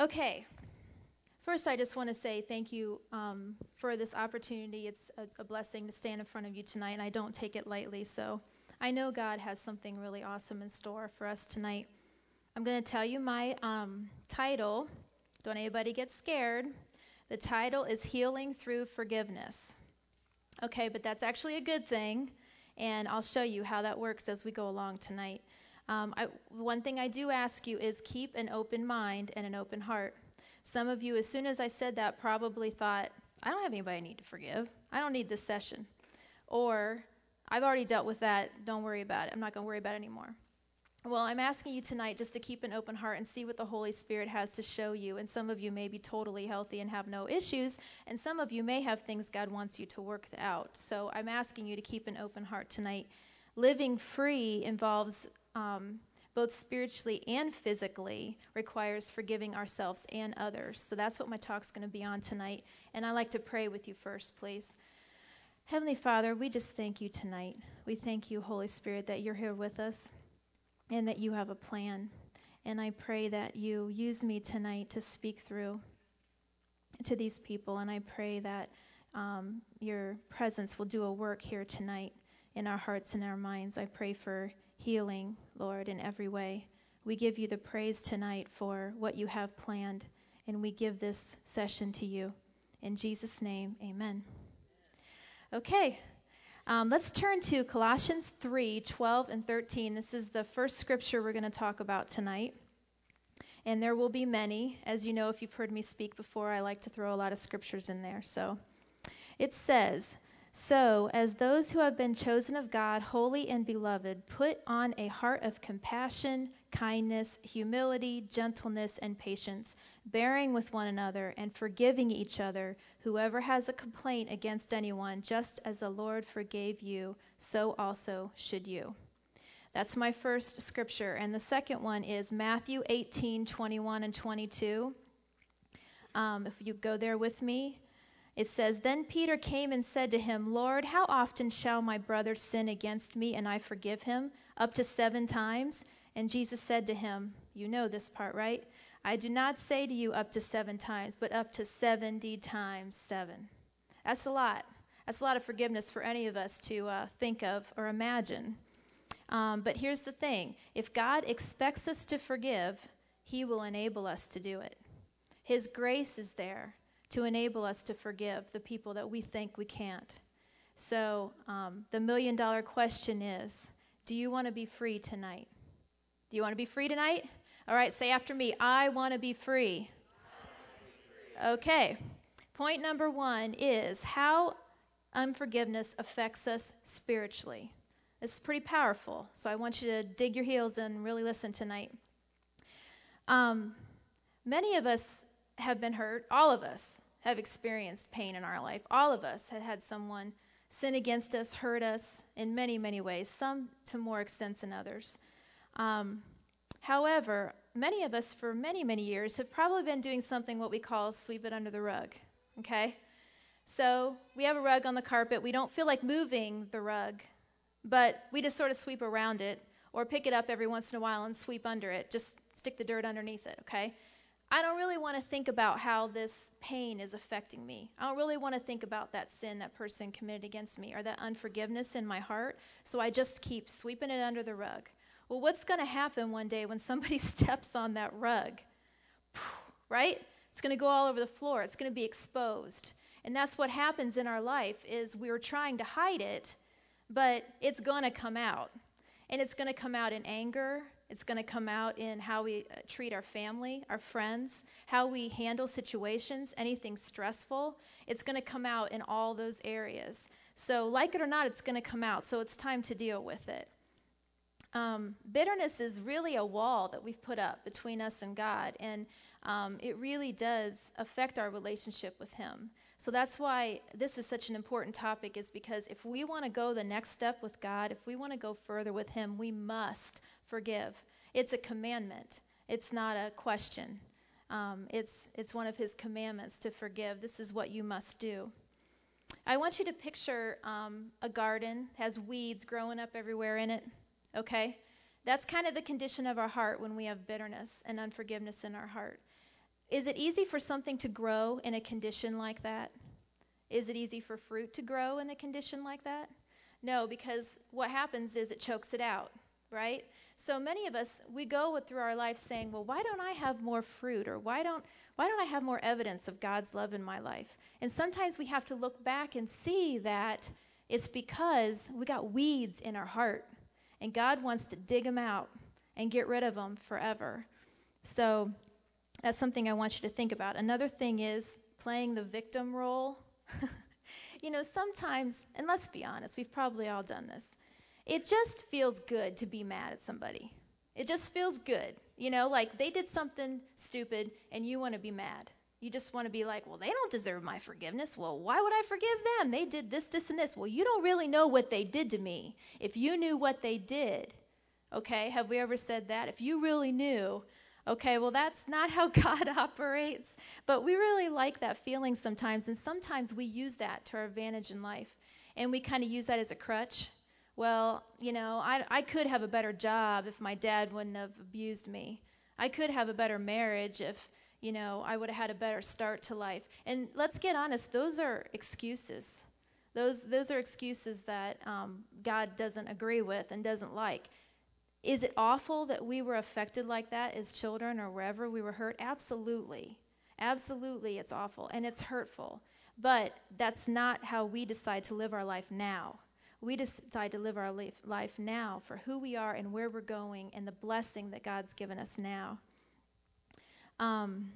Okay. First, I just want to say thank you um, for this opportunity. It's a, a, blessing to stand in front of you tonight, and I don't take it lightly. So I know God has something really awesome in store for us tonight. I'm going to tell you my um, title. Don't anybody get scared. The title is Healing Through Forgiveness. Okay, but that's actually a good thing, and I'll show you how that works as we go along tonight. Um, I, one thing I do ask you is keep an open mind and an open heart. Some of you, as soon as I said that, probably thought, I don't have anybody I need to forgive. I don't need this session. Or, I've already dealt with that. Don't worry about it. I'm not going to worry about it anymore. Well, I'm asking you tonight just to keep an open heart and see what the Holy Spirit has to show you. And some of you may be totally healthy and have no issues, and some of you may have things God wants you to work out. So I'm asking you to keep an open heart tonight. Living free involves um, both spiritually and physically, requires forgiving ourselves and others. So that's what my talk's going to be on tonight. And I'd like to pray with you first, please. Heavenly Father, we just thank you tonight. We thank you, Holy Spirit, that you're here with us and that you have a plan. And I pray that you use me tonight to speak through to these people. And I pray that um, your presence will do a work here tonight in our hearts and our minds. I pray for healing, Lord, in every way. We give you the praise tonight for what you have planned, and we give this session to you. In Jesus' name, amen. Okay, um, let's turn to Colossians 3 12 and 13. This is the first scripture we're going to talk about tonight. And there will be many. As you know, if you've heard me speak before, I like to throw a lot of scriptures in there. So it says, So, as those who have been chosen of God, holy and beloved, put on a heart of compassion kindness, humility, gentleness, and patience, bearing with one another and forgiving each other. Whoever has a complaint against anyone, just as the Lord forgave you, so also should you. That's my first scripture. And the second one is Matthew 18 21 and 22. Um, if you go there with me, it says, Then Peter came and said to him, Lord, how often shall my brother sin against me and I forgive him? Up to seven times? And Jesus said to him, You know this part, right? I do not say to you up to seven times, but up to 70 times seven. That's a lot. That's a lot of forgiveness for any of us to uh, think of or imagine. Um, but here's the thing if God expects us to forgive, He will enable us to do it. His grace is there to enable us to forgive the people that we think we can't. So, um, the million dollar question is do you want to be free tonight? Do you want to be free tonight? All right, say after me I want to be free. Okay. Point number one is how unforgiveness affects us spiritually. This is pretty powerful, so I want you to dig your heels and really listen tonight. Um, many of us have been hurt, all of us have experienced pain in our life. All of us have had someone sin against us, hurt us in many, many ways, some to more extent than others. Um, however, many of us for many, many years have probably been doing something what we call sweep it under the rug. Okay? So we have a rug on the carpet. We don't feel like moving the rug, but we just sort of sweep around it or pick it up every once in a while and sweep under it. Just stick the dirt underneath it, okay? I don't really want to think about how this pain is affecting me. I don't really want to think about that sin that person committed against me or that unforgiveness in my heart. So I just keep sweeping it under the rug. Well, what's going to happen one day when somebody steps on that rug? Right? It's going to go all over the floor. It's going to be exposed. And that's what happens in our life is we're trying to hide it, but it's going to come out. And it's going to come out in anger, it's going to come out in how we uh, treat our family, our friends, how we handle situations, anything stressful. It's going to come out in all those areas. So, like it or not, it's going to come out. So, it's time to deal with it. Um, bitterness is really a wall that we've put up between us and God, and um, it really does affect our relationship with Him. So that's why this is such an important topic, is because if we want to go the next step with God, if we want to go further with Him, we must forgive. It's a commandment, it's not a question. Um, it's, it's one of his commandments to forgive. This is what you must do. I want you to picture um, a garden, has weeds growing up everywhere in it, okay? That's kind of the condition of our heart when we have bitterness and unforgiveness in our heart. Is it easy for something to grow in a condition like that? Is it easy for fruit to grow in a condition like that? No, because what happens is it chokes it out, right? So many of us we go through our life saying, "Well, why don't I have more fruit or why don't why don't I have more evidence of God's love in my life?" And sometimes we have to look back and see that it's because we got weeds in our heart and God wants to dig them out and get rid of them forever. So that's something I want you to think about. Another thing is playing the victim role. you know, sometimes, and let's be honest, we've probably all done this. It just feels good to be mad at somebody. It just feels good. You know, like they did something stupid and you want to be mad. You just want to be like, well, they don't deserve my forgiveness. Well, why would I forgive them? They did this, this, and this. Well, you don't really know what they did to me. If you knew what they did, okay, have we ever said that? If you really knew, okay, well, that's not how God operates. But we really like that feeling sometimes, and sometimes we use that to our advantage in life. And we kind of use that as a crutch. Well, you know, I, I could have a better job if my dad wouldn't have abused me. I could have a better marriage if you know, I would have had a better start to life. And let's get honest, those are excuses. Those, those are excuses that um, God doesn't agree with and doesn't like. Is it awful that we were affected like that as children or wherever we were hurt? Absolutely. Absolutely, it's awful and it's hurtful. But that's not how we decide to live our life now. We decide to live our life now for who we are and where we're going and the blessing that God's given us now. Um,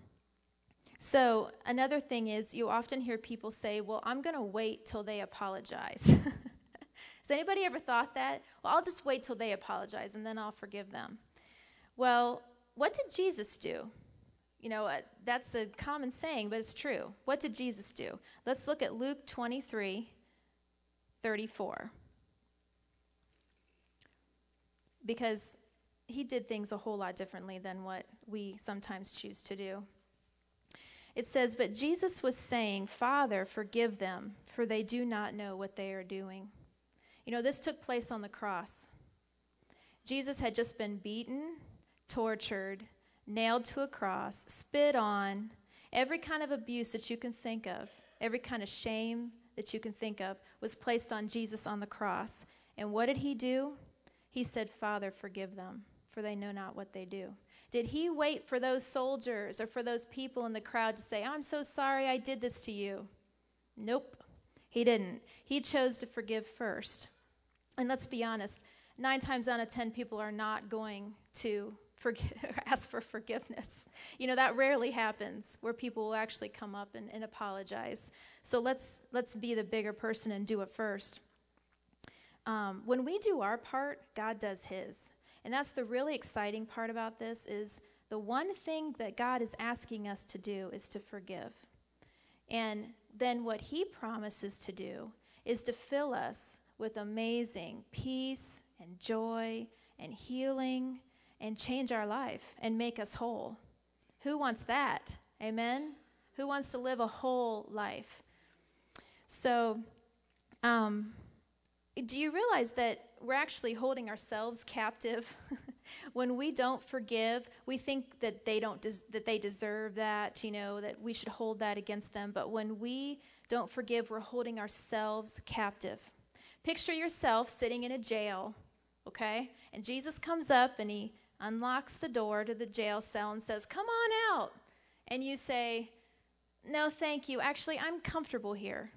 so another thing is you often hear people say, well, I'm going to wait till they apologize. Has anybody ever thought that? Well, I'll just wait till they apologize and then I'll forgive them. Well, what did Jesus do? You know, uh, that's a common saying, but it's true. What did Jesus do? Let's look at Luke 23 34. Because he did things a whole lot differently than what we sometimes choose to do. It says, But Jesus was saying, Father, forgive them, for they do not know what they are doing. You know, this took place on the cross. Jesus had just been beaten, tortured, nailed to a cross, spit on, every kind of abuse that you can think of, every kind of shame that you can think of was placed on Jesus on the cross. And what did he do? He said, Father, forgive them for they know not what they do. Did he wait for those soldiers or for those people in the crowd to say, I'm so sorry I did this to you? Nope, he didn't. He chose to forgive first. And let's be honest, nine times out of ten, people are not going to forgive, ask for forgiveness. You know, that rarely happens where people will actually come up and, and apologize. So let's, let's be the bigger person and do it first. Um, when we do our part, God does his. And that's the really exciting part about this is the one thing that God is asking us to do is to forgive. And then what he promises to do is to fill us with amazing peace and joy and healing and change our life and make us whole. Who wants that? Amen? Who wants to live a whole life? So, um, do you realize that we're actually holding ourselves captive? when we don't forgive, we think that they don't des- that they deserve that, you know, that we should hold that against them. But when we don't forgive, we're holding ourselves captive. Picture yourself sitting in a jail, okay? And Jesus comes up and he unlocks the door to the jail cell and says, "Come on out." And you say, "No, thank you. Actually, I'm comfortable here."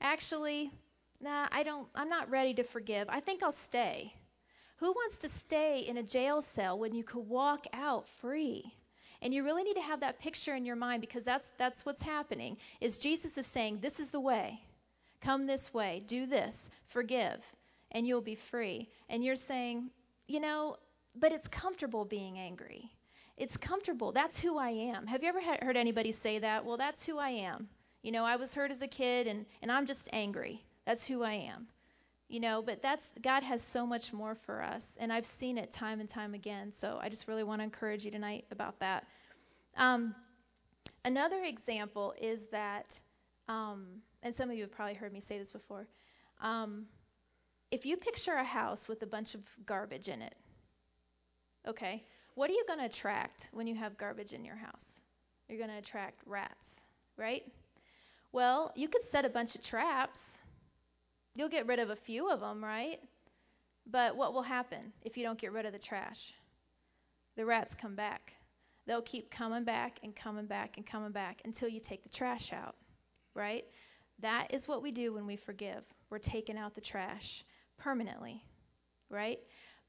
Actually, nah, I don't, I'm not ready to forgive. I think I'll stay. Who wants to stay in a jail cell when you could walk out free? And you really need to have that picture in your mind because that's, that's what's happening is Jesus is saying, this is the way. Come this way. Do this. Forgive. And you'll be free. And you're saying, you know, but it's comfortable being angry. It's comfortable. That's who I am. Have you ever heard anybody say that? Well, that's who I am. You know, I was hurt as a kid and, and I'm just angry. That's who I am. You know, but that's God has so much more for us, and I've seen it time and time again. So I just really want to encourage you tonight about that. Um, another example is that, um, and some of you have probably heard me say this before. Um, if you picture a house with a bunch of garbage in it, okay, what are you going to attract when you have garbage in your house? you're going to attract rats, right? Well, you could set a bunch of traps. You'll get rid of a few of them, right? But what will happen if you don't get rid of the trash? The rats come back. They'll keep coming back and coming back and coming back until you take the trash out, right? That is what we do when we forgive. We're taking out the trash permanently, right?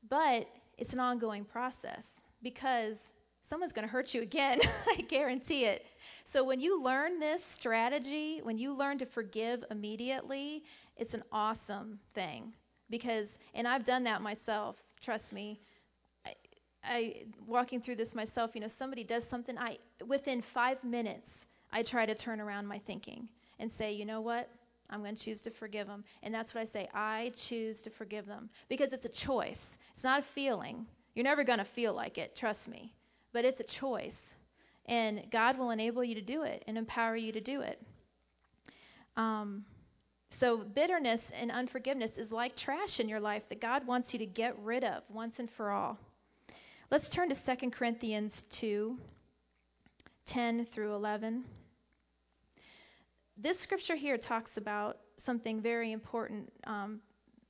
But it's an ongoing process because someone's going to hurt you again. I guarantee it. So when you learn this strategy, when you learn to forgive immediately, it's an awesome thing because, and I've done that myself, trust me. I, I walking through this myself, you know, somebody does something, I within five minutes, I try to turn around my thinking and say, you know what? I'm going to choose to forgive them. And that's what I say. I choose to forgive them because it's a choice. It's not a feeling. You're never going to feel like it, trust me. But it's a choice. And God will enable you to do it and empower you to do it. Um, so, bitterness and unforgiveness is like trash in your life that God wants you to get rid of once and for all. Let's turn to 2 Corinthians 2 10 through 11. This scripture here talks about something very important um,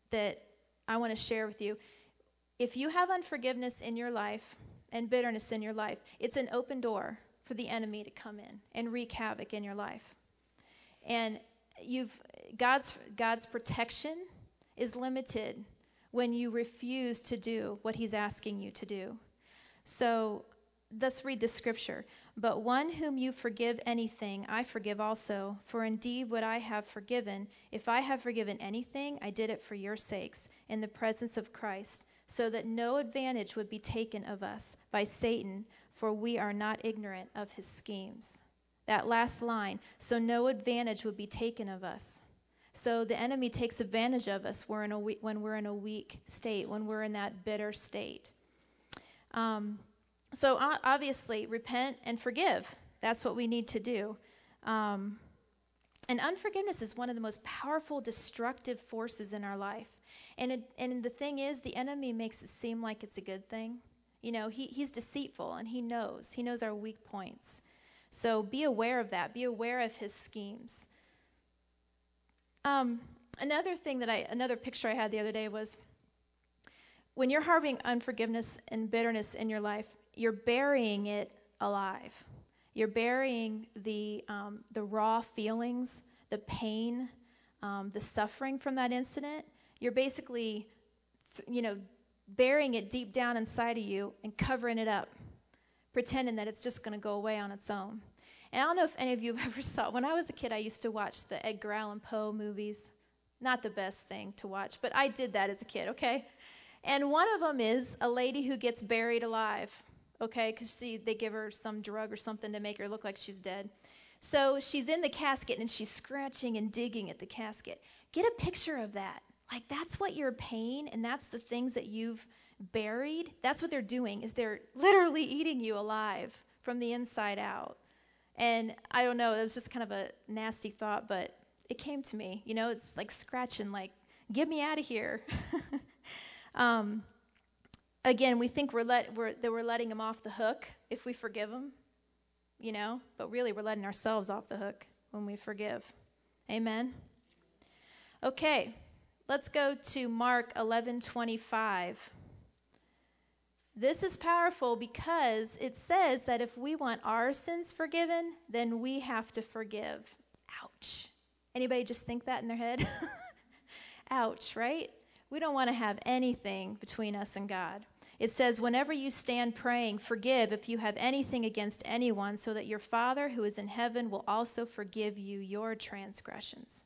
that I want to share with you. If you have unforgiveness in your life and bitterness in your life, it's an open door for the enemy to come in and wreak havoc in your life. And you've God's God's protection is limited when you refuse to do what he's asking you to do. So let's read the scripture. But one whom you forgive anything, I forgive also. For indeed, what I have forgiven, if I have forgiven anything, I did it for your sakes, in the presence of Christ, so that no advantage would be taken of us by Satan, for we are not ignorant of his schemes. That last line, so no advantage would be taken of us. So the enemy takes advantage of us when we're in a weak state, when we're in that bitter state. Um, so obviously, repent and forgive. That's what we need to do. Um, and unforgiveness is one of the most powerful destructive forces in our life. And, it, and the thing is, the enemy makes it seem like it's a good thing. You know, he, he's deceitful and he knows. He knows our weak points. So be aware of that. Be aware of his schemes. Um, another thing that I, another picture I had the other day was when you're harboring unforgiveness and bitterness in your life, you're burying it alive. You're burying the, um, the raw feelings, the pain, um, the suffering from that incident. You're basically, you know, burying it deep down inside of you and covering it up pretending that it's just going to go away on its own. And I don't know if any of you have ever saw. When I was a kid, I used to watch the Edgar Allan Poe movies. Not the best thing to watch, but I did that as a kid. Okay, and one of them is a lady who gets buried alive. Okay, because see, they give her some drug or something to make her look like she's dead. So she's in the casket and she's scratching and digging at the casket. Get a picture of that. Like that's what your pain and that's the things that you've buried, that's what they're doing is they're literally eating you alive from the inside out. And I don't know, it was just kind of a nasty thought, but it came to me. You know, it's like scratching, like, get me out of here. um, again, we think we're let, we're, that we're letting them off the hook if we forgive them, you know, but really we're letting ourselves off the hook when we forgive. Amen. Okay, let's go to Mark 11 25. This is powerful because it says that if we want our sins forgiven, then we have to forgive. Ouch. Anybody just think that in their head? Ouch, right? We don't want to have anything between us and God. It says, Whenever you stand praying, forgive if you have anything against anyone, so that your Father who is in heaven will also forgive you your transgressions.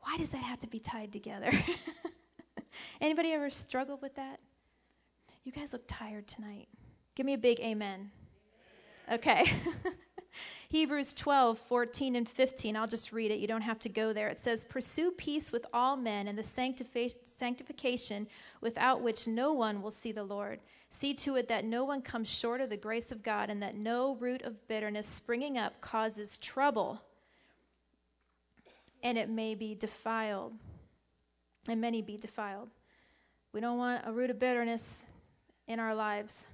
Why does that have to be tied together? Anybody ever struggled with that? You guys look tired tonight. Give me a big amen. Okay. Hebrews 12, 14, and 15. I'll just read it. You don't have to go there. It says, Pursue peace with all men and the sanctification without which no one will see the Lord. See to it that no one comes short of the grace of God and that no root of bitterness springing up causes trouble and it may be defiled. And many be defiled. We don't want a root of bitterness in our lives.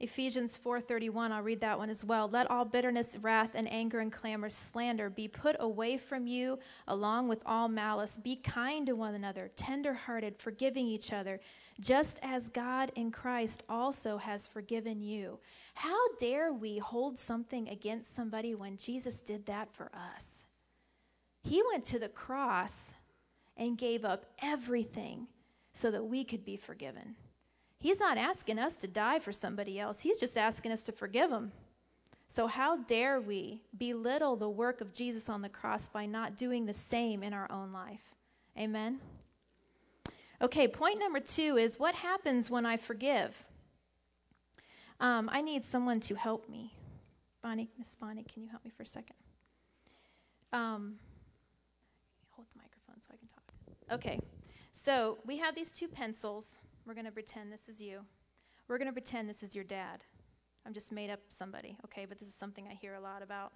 Ephesians 4:31, I'll read that one as well. Let all bitterness, wrath, and anger and clamor, slander be put away from you along with all malice. Be kind to one another, tender-hearted, forgiving each other, just as God in Christ also has forgiven you. How dare we hold something against somebody when Jesus did that for us? He went to the cross and gave up everything so that we could be forgiven. He's not asking us to die for somebody else, He's just asking us to forgive them. So, how dare we belittle the work of Jesus on the cross by not doing the same in our own life? Amen. Okay, point number two is what happens when I forgive? Um, I need someone to help me. Bonnie, Miss Bonnie, can you help me for a second? Um, hold the microphone so I can talk. Okay, so we have these two pencils. We're going to pretend this is you. We're going to pretend this is your dad. I'm just made up somebody, okay? But this is something I hear a lot about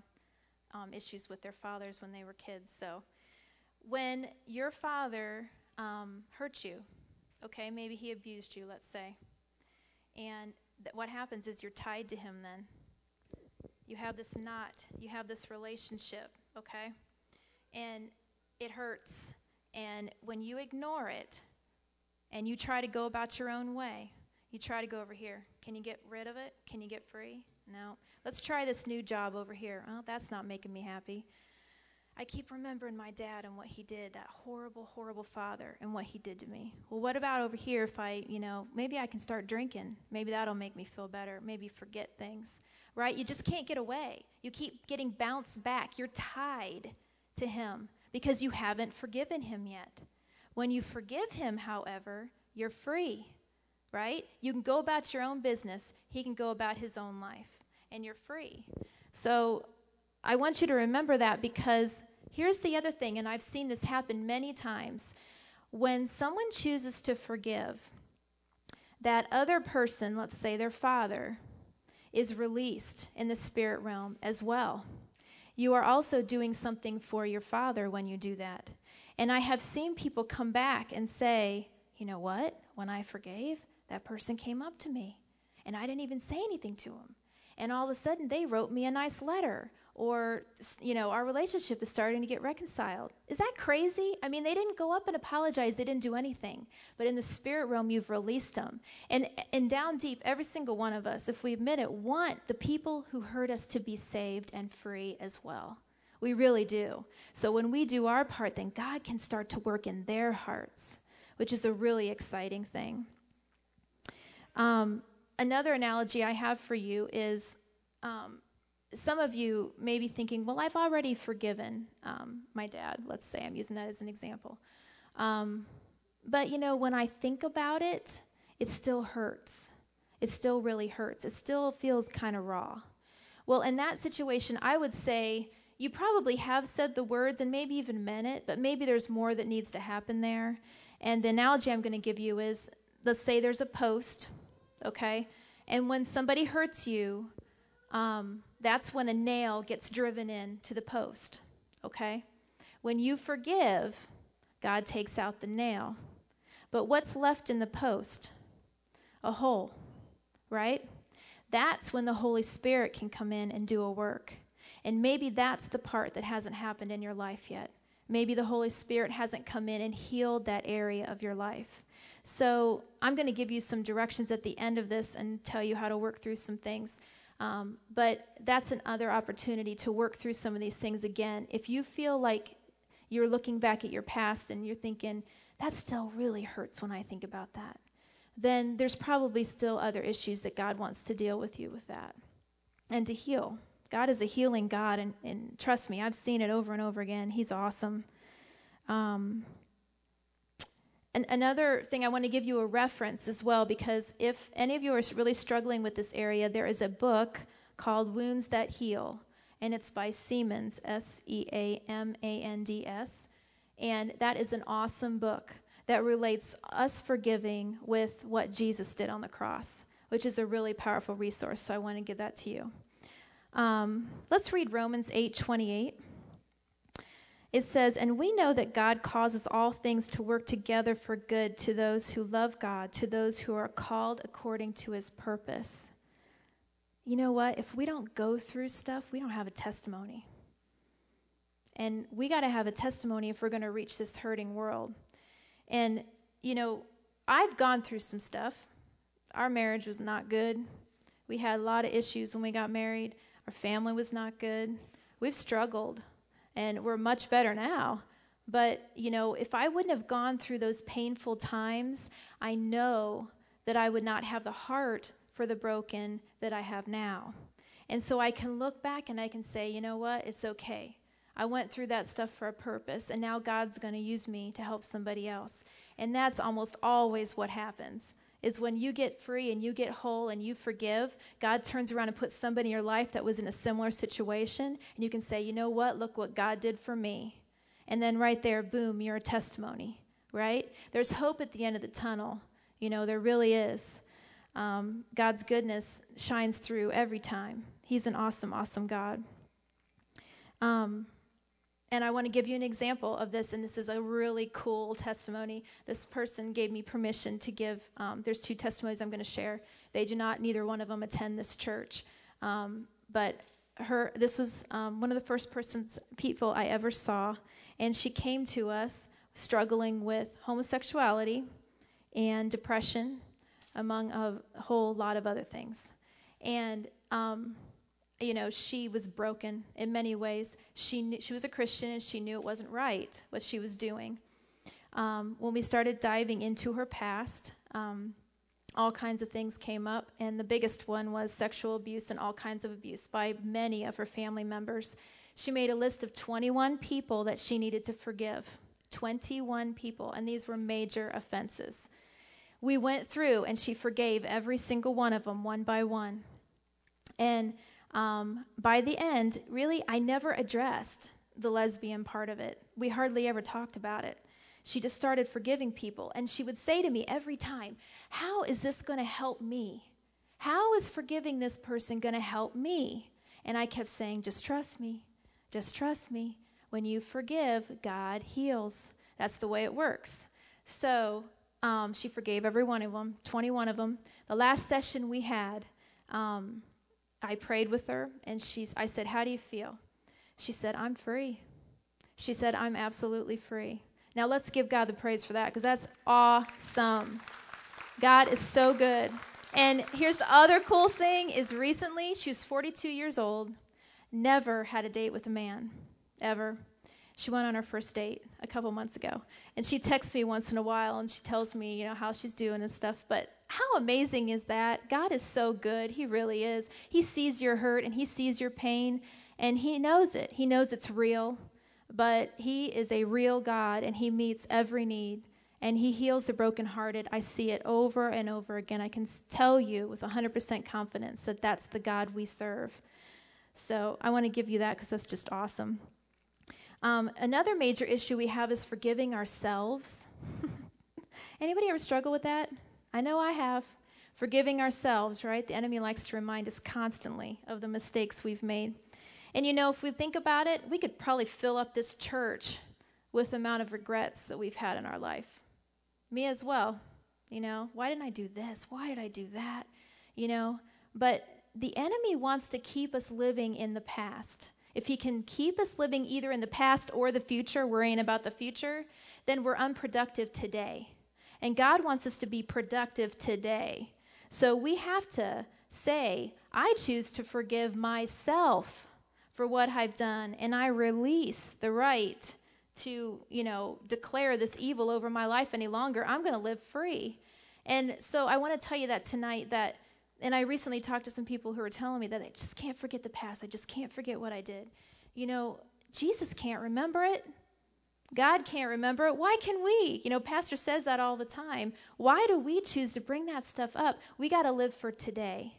um, issues with their fathers when they were kids. So, when your father um, hurt you, okay, maybe he abused you, let's say, and th- what happens is you're tied to him then. You have this knot, you have this relationship, okay? And it hurts. And when you ignore it, and you try to go about your own way. You try to go over here. Can you get rid of it? Can you get free? No. Let's try this new job over here. Oh, that's not making me happy. I keep remembering my dad and what he did, that horrible, horrible father, and what he did to me. Well, what about over here if I, you know, maybe I can start drinking? Maybe that'll make me feel better. Maybe forget things, right? You just can't get away. You keep getting bounced back. You're tied to him because you haven't forgiven him yet. When you forgive him, however, you're free, right? You can go about your own business, he can go about his own life, and you're free. So I want you to remember that because here's the other thing, and I've seen this happen many times. When someone chooses to forgive, that other person, let's say their father, is released in the spirit realm as well. You are also doing something for your father when you do that. And I have seen people come back and say, you know what? When I forgave, that person came up to me and I didn't even say anything to them. And all of a sudden, they wrote me a nice letter, or, you know, our relationship is starting to get reconciled. Is that crazy? I mean, they didn't go up and apologize, they didn't do anything. But in the spirit realm, you've released them. And, and down deep, every single one of us, if we admit it, want the people who hurt us to be saved and free as well. We really do. So when we do our part, then God can start to work in their hearts, which is a really exciting thing. Um, another analogy I have for you is um, some of you may be thinking, well, I've already forgiven um, my dad. Let's say I'm using that as an example. Um, but, you know, when I think about it, it still hurts. It still really hurts. It still feels kind of raw. Well, in that situation, I would say, you probably have said the words and maybe even meant it, but maybe there's more that needs to happen there. And the analogy I'm going to give you is let's say there's a post, okay? And when somebody hurts you, um, that's when a nail gets driven in to the post, okay? When you forgive, God takes out the nail. But what's left in the post? A hole, right? That's when the Holy Spirit can come in and do a work. And maybe that's the part that hasn't happened in your life yet. Maybe the Holy Spirit hasn't come in and healed that area of your life. So I'm going to give you some directions at the end of this and tell you how to work through some things. Um, but that's another opportunity to work through some of these things again. If you feel like you're looking back at your past and you're thinking, that still really hurts when I think about that, then there's probably still other issues that God wants to deal with you with that and to heal. God is a healing God, and, and trust me, I've seen it over and over again. He's awesome. Um, and another thing, I want to give you a reference as well, because if any of you are really struggling with this area, there is a book called Wounds That Heal, and it's by Seamands, S E A M A N D S. And that is an awesome book that relates us forgiving with what Jesus did on the cross, which is a really powerful resource. So I want to give that to you. Um, let's read Romans 8 28. It says, And we know that God causes all things to work together for good to those who love God, to those who are called according to his purpose. you know what? If we don't go through stuff, we don't have a testimony. And we got to have a testimony if we're going to reach this hurting world. And, you know, I've gone through some stuff. Our marriage was not good. We had a lot of issues when we got married. Our family was not good. We've struggled, and we're much better now. But, you know, if I wouldn't have gone through those painful times, I know that I would not have the heart for the broken that I have now. And so I can look back and I can say, you know what? It's okay. I went through that stuff for a purpose, and now God's going to use me to help somebody else. And that's almost always what happens. Is when you get free and you get whole and you forgive, God turns around and puts somebody in your life that was in a similar situation, and you can say, you know what? Look what God did for me. And then right there, boom, you're a testimony, right? There's hope at the end of the tunnel. You know, there really is. Um, God's goodness shines through every time. He's an awesome, awesome God. Um, and I want to give you an example of this, and this is a really cool testimony. This person gave me permission to give. Um, there's two testimonies I'm going to share. They do not, neither one of them, attend this church. Um, but her, this was um, one of the first persons, people I ever saw, and she came to us struggling with homosexuality and depression, among a whole lot of other things. And um, you know, she was broken in many ways. She knew, she was a Christian and she knew it wasn't right what she was doing. Um, when we started diving into her past, um, all kinds of things came up, and the biggest one was sexual abuse and all kinds of abuse by many of her family members. She made a list of 21 people that she needed to forgive. 21 people, and these were major offenses. We went through, and she forgave every single one of them one by one. And um, by the end, really, I never addressed the lesbian part of it. We hardly ever talked about it. She just started forgiving people. And she would say to me every time, How is this going to help me? How is forgiving this person going to help me? And I kept saying, Just trust me. Just trust me. When you forgive, God heals. That's the way it works. So um, she forgave every one of them, 21 of them. The last session we had, um, I prayed with her, and she's, I said, How do you feel? She said, I'm free. She said, I'm absolutely free. Now let's give God the praise for that because that's awesome. God is so good. And here's the other cool thing is recently she was 42 years old, never had a date with a man ever. She went on her first date a couple months ago. And she texts me once in a while and she tells me, you know, how she's doing and stuff. But how amazing is that? God is so good. He really is. He sees your hurt and He sees your pain and He knows it. He knows it's real. But He is a real God and He meets every need and He heals the brokenhearted. I see it over and over again. I can tell you with 100% confidence that that's the God we serve. So I want to give you that because that's just awesome. Um, another major issue we have is forgiving ourselves. Anybody ever struggle with that? I know I have. Forgiving ourselves, right? The enemy likes to remind us constantly of the mistakes we've made. And you know, if we think about it, we could probably fill up this church with the amount of regrets that we've had in our life. Me as well. You know, why didn't I do this? Why did I do that? You know, but the enemy wants to keep us living in the past. If he can keep us living either in the past or the future, worrying about the future, then we're unproductive today. And God wants us to be productive today. So we have to say, I choose to forgive myself for what I've done, and I release the right to, you know, declare this evil over my life any longer. I'm going to live free. And so I want to tell you that tonight that and I recently talked to some people who were telling me that I just can't forget the past. I just can't forget what I did. You know, Jesus can't remember it. God can't remember it. Why can we? You know, Pastor says that all the time. Why do we choose to bring that stuff up? We got to live for today.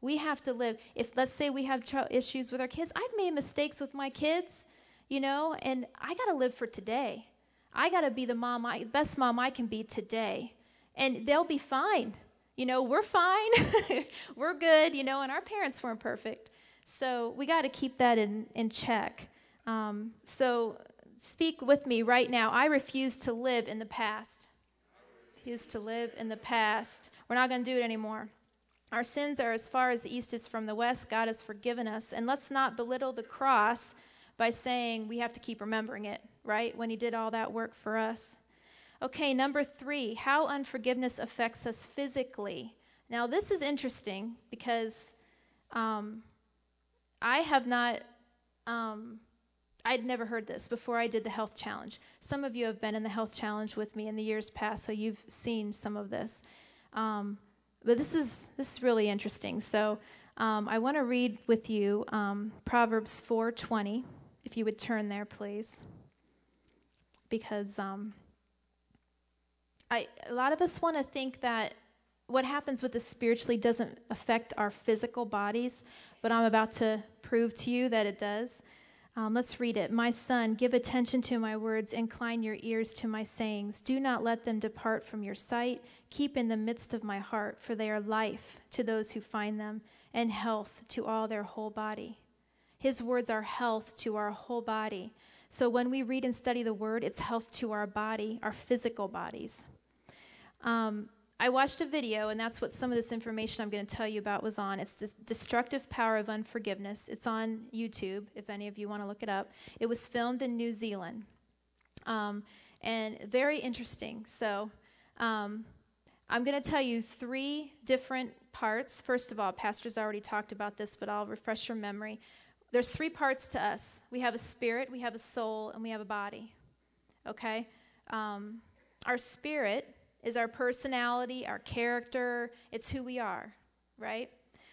We have to live. If, let's say, we have tr- issues with our kids, I've made mistakes with my kids, you know, and I got to live for today. I got to be the mom, I, best mom I can be today. And they'll be fine. You know, we're fine. we're good, you know, and our parents weren't perfect. So we got to keep that in, in check. Um, so Speak with me right now. I refuse to live in the past. Refuse to live in the past. We're not going to do it anymore. Our sins are as far as the east is from the west. God has forgiven us. And let's not belittle the cross by saying we have to keep remembering it, right? When He did all that work for us. Okay, number three, how unforgiveness affects us physically. Now, this is interesting because um, I have not, um, I'd never heard this before I did the health challenge. Some of you have been in the health challenge with me in the years past, so you've seen some of this. Um, but this is this is really interesting. So um, I want to read with you um, Proverbs 4:20, if you would turn there, please, because um, I, a lot of us want to think that what happens with us spiritually doesn't affect our physical bodies, but I'm about to prove to you that it does. Um, let's read it. My son, give attention to my words, incline your ears to my sayings. Do not let them depart from your sight. Keep in the midst of my heart, for they are life to those who find them, and health to all their whole body. His words are health to our whole body. So when we read and study the word, it's health to our body, our physical bodies. Um, I watched a video, and that's what some of this information I'm going to tell you about was on. It's the destructive power of unforgiveness. It's on YouTube, if any of you want to look it up. It was filmed in New Zealand, um, and very interesting. So, um, I'm going to tell you three different parts. First of all, Pastor's already talked about this, but I'll refresh your memory. There's three parts to us we have a spirit, we have a soul, and we have a body. Okay? Um, our spirit is our personality, our character, it's who we are, right?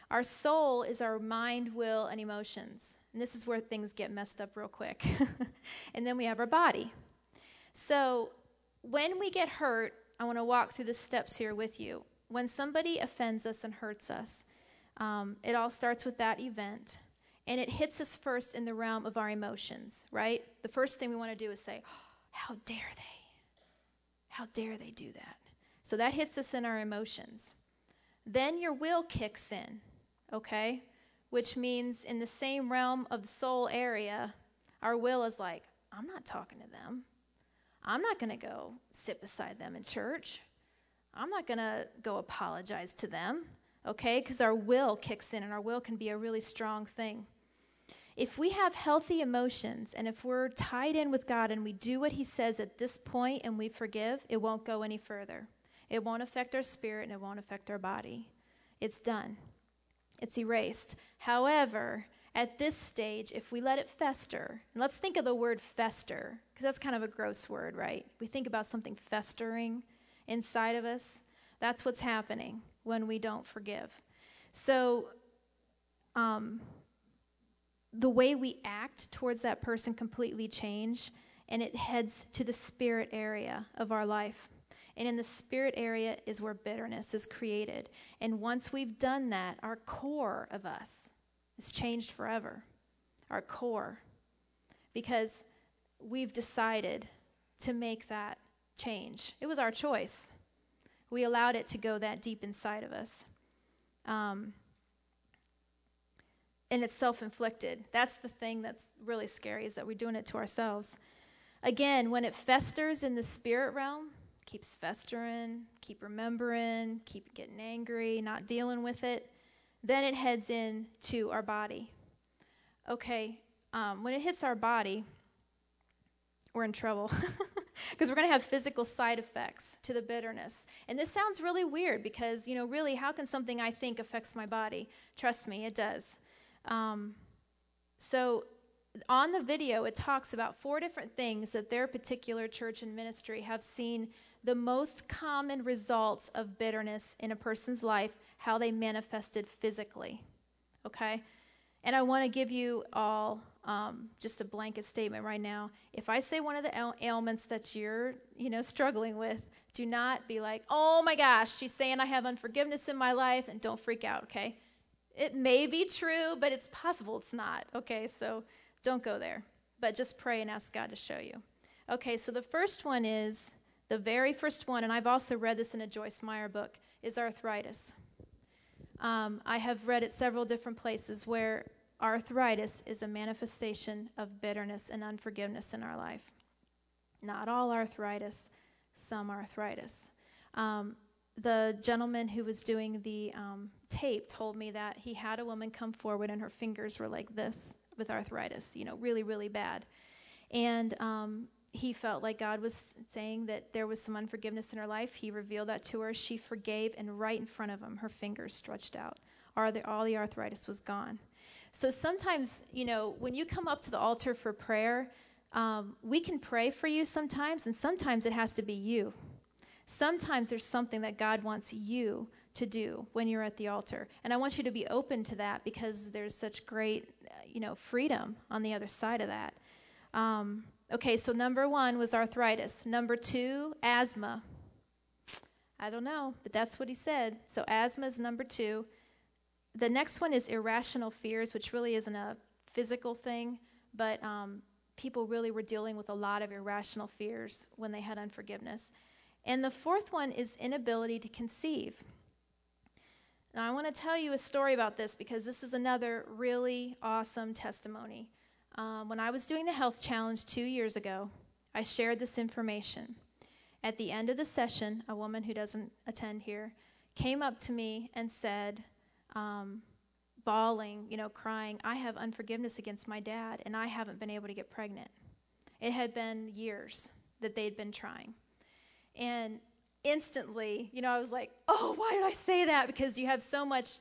Our soul is our mind, will, and emotions. And this is where things get messed up real quick. and then we have our body. So when we get hurt, I want to walk through the steps here with you. When somebody offends us and hurts us, um, it all starts with that event. And it hits us first in the realm of our emotions, right? The first thing we want to do is say, oh, How dare they? How dare they do that? So that hits us in our emotions. Then your will kicks in, okay? Which means in the same realm of the soul area, our will is like, I'm not talking to them. I'm not going to go sit beside them in church. I'm not going to go apologize to them, okay? Because our will kicks in, and our will can be a really strong thing. If we have healthy emotions and if we're tied in with God and we do what He says at this point and we forgive, it won't go any further. It won't affect our spirit and it won't affect our body. It's done, it's erased. However, at this stage, if we let it fester, and let's think of the word fester, because that's kind of a gross word, right? We think about something festering inside of us. That's what's happening when we don't forgive. So, um, the way we act towards that person completely change, and it heads to the spirit area of our life. And in the spirit area is where bitterness is created. And once we've done that, our core of us is changed forever. Our core. Because we've decided to make that change. It was our choice. We allowed it to go that deep inside of us. Um, and it's self inflicted. That's the thing that's really scary, is that we're doing it to ourselves. Again, when it festers in the spirit realm, keeps festering, keep remembering, keep getting angry, not dealing with it, then it heads in to our body. Okay, um, when it hits our body, we're in trouble because we're going to have physical side effects to the bitterness. And this sounds really weird because, you know, really, how can something I think affects my body? Trust me, it does. Um, so on the video, it talks about four different things that their particular church and ministry have seen the most common results of bitterness in a person's life, how they manifested physically. Okay? And I want to give you all um, just a blanket statement right now. If I say one of the ail- ailments that you're, you know, struggling with, do not be like, "Oh my gosh, she's saying I have unforgiveness in my life," and don't freak out. Okay? It may be true, but it's possible it's not. Okay, so don't go there. But just pray and ask God to show you. Okay, so the first one is the very first one, and I've also read this in a Joyce Meyer book, is arthritis. Um, I have read it several different places where arthritis is a manifestation of bitterness and unforgiveness in our life. Not all arthritis, some arthritis. Um, the gentleman who was doing the um, tape told me that he had a woman come forward and her fingers were like this with arthritis, you know, really, really bad. And um, he felt like God was saying that there was some unforgiveness in her life. He revealed that to her. She forgave, and right in front of him, her fingers stretched out. All the, all the arthritis was gone. So sometimes, you know, when you come up to the altar for prayer, um, we can pray for you sometimes, and sometimes it has to be you. Sometimes there's something that God wants you to do when you're at the altar. And I want you to be open to that because there's such great, you know, freedom on the other side of that. Um, okay, so number one was arthritis. Number two, asthma. I don't know, but that's what he said. So asthma is number two. The next one is irrational fears, which really isn't a physical thing, but um, people really were dealing with a lot of irrational fears when they had unforgiveness. And the fourth one is inability to conceive. Now, I want to tell you a story about this because this is another really awesome testimony. Um, when I was doing the health challenge two years ago, I shared this information. At the end of the session, a woman who doesn't attend here came up to me and said, um, bawling, you know, crying, I have unforgiveness against my dad, and I haven't been able to get pregnant. It had been years that they'd been trying. And instantly, you know, I was like, oh, why did I say that? Because you have so much,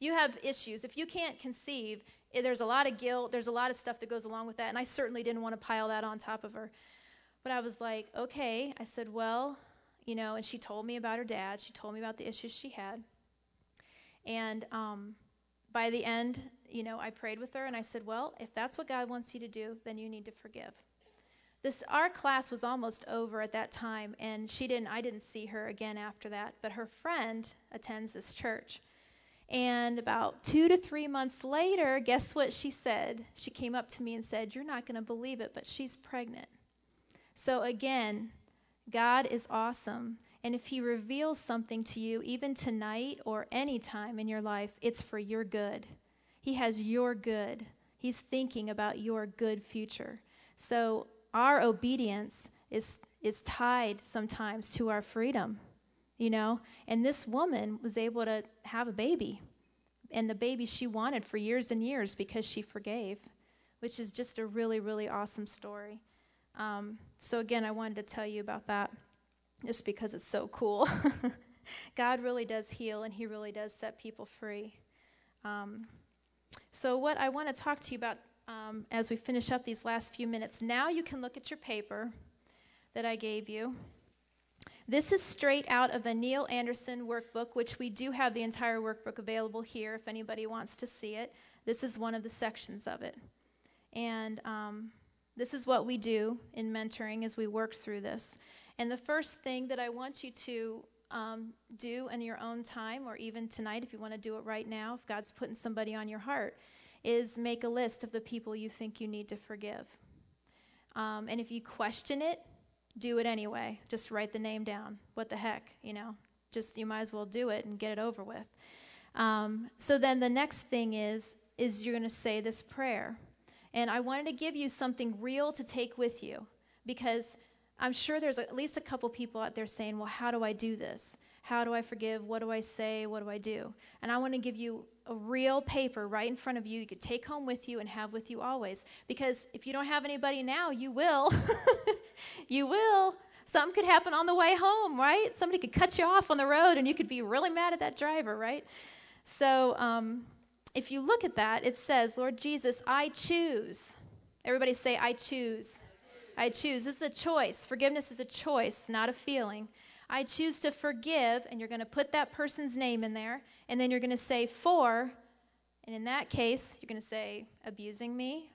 you have issues. If you can't conceive, eh, there's a lot of guilt, there's a lot of stuff that goes along with that. And I certainly didn't want to pile that on top of her. But I was like, okay. I said, well, you know, and she told me about her dad. She told me about the issues she had. And um, by the end, you know, I prayed with her and I said, well, if that's what God wants you to do, then you need to forgive. This our class was almost over at that time, and she didn't. I didn't see her again after that. But her friend attends this church, and about two to three months later, guess what she said? She came up to me and said, "You're not going to believe it, but she's pregnant." So again, God is awesome. And if He reveals something to you, even tonight or any time in your life, it's for your good. He has your good. He's thinking about your good future. So our obedience is, is tied sometimes to our freedom, you know? And this woman was able to have a baby, and the baby she wanted for years and years because she forgave, which is just a really, really awesome story. Um, so, again, I wanted to tell you about that just because it's so cool. God really does heal, and He really does set people free. Um, so, what I want to talk to you about um, as we finish up these last few minutes. Now you can look at your paper that I gave you. This is straight out of a Neil Anderson workbook, which we do have the entire workbook available here if anybody wants to see it. This is one of the sections of it. And um, this is what we do in mentoring as we work through this. And the first thing that I want you to um, do in your own time, or even tonight if you want to do it right now, if God's putting somebody on your heart, is make a list of the people you think you need to forgive. Um, and if you question it, do it anyway. Just write the name down. What the heck, you know? Just you might as well do it and get it over with. Um, so then the next thing is is you're going to say this prayer. And I wanted to give you something real to take with you because I'm sure there's at least a couple people out there saying, "Well, how do I do this? How do I forgive? What do I say? What do I do?" And I want to give you a real paper right in front of you you could take home with you and have with you always. Because if you don't have anybody now, you will. you will. Something could happen on the way home, right? Somebody could cut you off on the road and you could be really mad at that driver, right? So um, if you look at that, it says, Lord Jesus, I choose. Everybody say, I choose. I choose. This is a choice. Forgiveness is a choice, not a feeling. I choose to forgive, and you're going to put that person's name in there, and then you're going to say for, and in that case, you're going to say abusing me,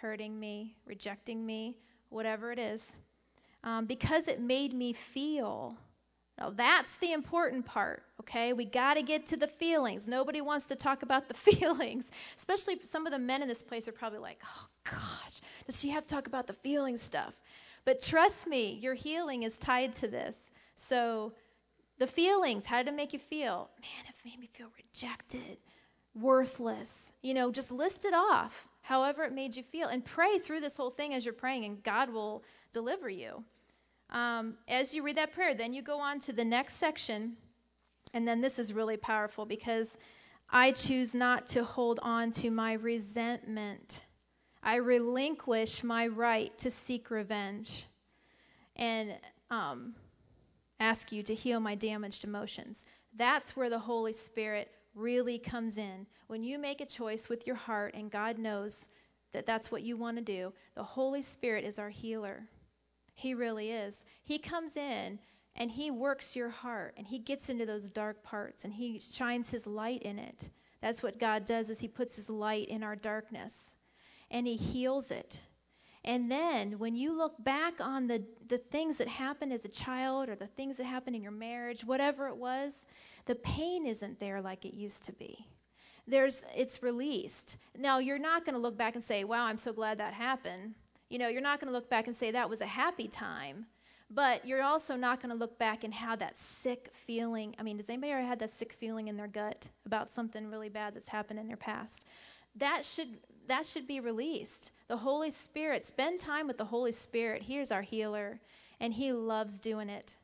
hurting me, rejecting me, whatever it is, um, because it made me feel. Now, that's the important part, okay? We got to get to the feelings. Nobody wants to talk about the feelings, especially some of the men in this place are probably like, oh, gosh, does she have to talk about the feeling stuff? But trust me, your healing is tied to this. So, the feelings, how did it make you feel? Man, it made me feel rejected, worthless. You know, just list it off, however it made you feel, and pray through this whole thing as you're praying, and God will deliver you. Um, as you read that prayer, then you go on to the next section, And then this is really powerful because I choose not to hold on to my resentment. I relinquish my right to seek revenge and um, ask you to heal my damaged emotions. That's where the Holy Spirit really comes in. When you make a choice with your heart and God knows that that's what you want to do, the Holy Spirit is our healer. He really is. He comes in and He works your heart and He gets into those dark parts and He shines His light in it. That's what God does is He puts His light in our darkness and He heals it. And then when you look back on the, the things that happened as a child or the things that happened in your marriage, whatever it was, the pain isn't there like it used to be. There's, it's released. Now, you're not going to look back and say, wow, I'm so glad that happened. You know, you're not going to look back and say that was a happy time. But you're also not going to look back and have that sick feeling. I mean, does anybody ever had that sick feeling in their gut about something really bad that's happened in their past? That should that should be released. The Holy Spirit, spend time with the Holy Spirit. He's our healer, and He loves doing it.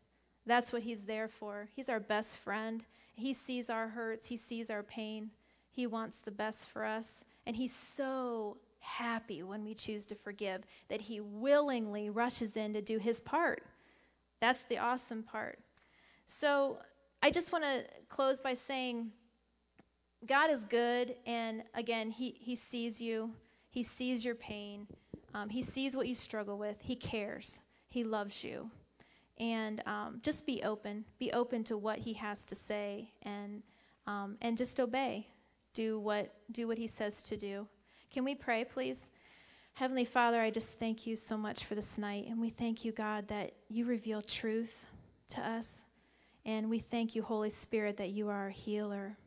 That's what He's there for. He's our best friend. He sees our hurts, He sees our pain. He wants the best for us. And He's so happy when we choose to forgive that He willingly rushes in to do His part. That's the awesome part. So I just want to close by saying God is good, and again, He, he sees you, He sees your pain, um, He sees what you struggle with, He cares, He loves you. And um, just be open, be open to what He has to say, and, um, and just obey. Do what, do what He says to do. Can we pray, please? Heavenly Father, I just thank you so much for this night. And we thank you, God, that you reveal truth to us. And we thank you, Holy Spirit, that you are a healer.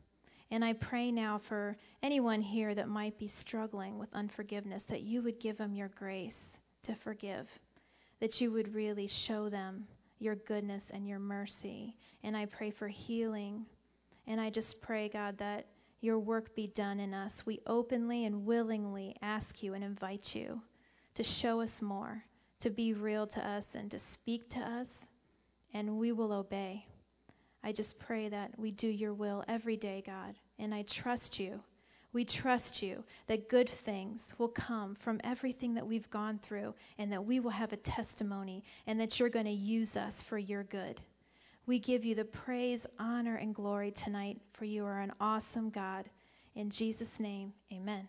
And I pray now for anyone here that might be struggling with unforgiveness, that you would give them your grace to forgive, that you would really show them your goodness and your mercy. And I pray for healing. And I just pray, God, that your work be done in us. We openly and willingly ask you and invite you to show us more, to be real to us, and to speak to us, and we will obey. I just pray that we do your will every day, God, and I trust you. We trust you that good things will come from everything that we've gone through, and that we will have a testimony, and that you're going to use us for your good. We give you the praise, honor, and glory tonight, for you are an awesome God. In Jesus' name, amen.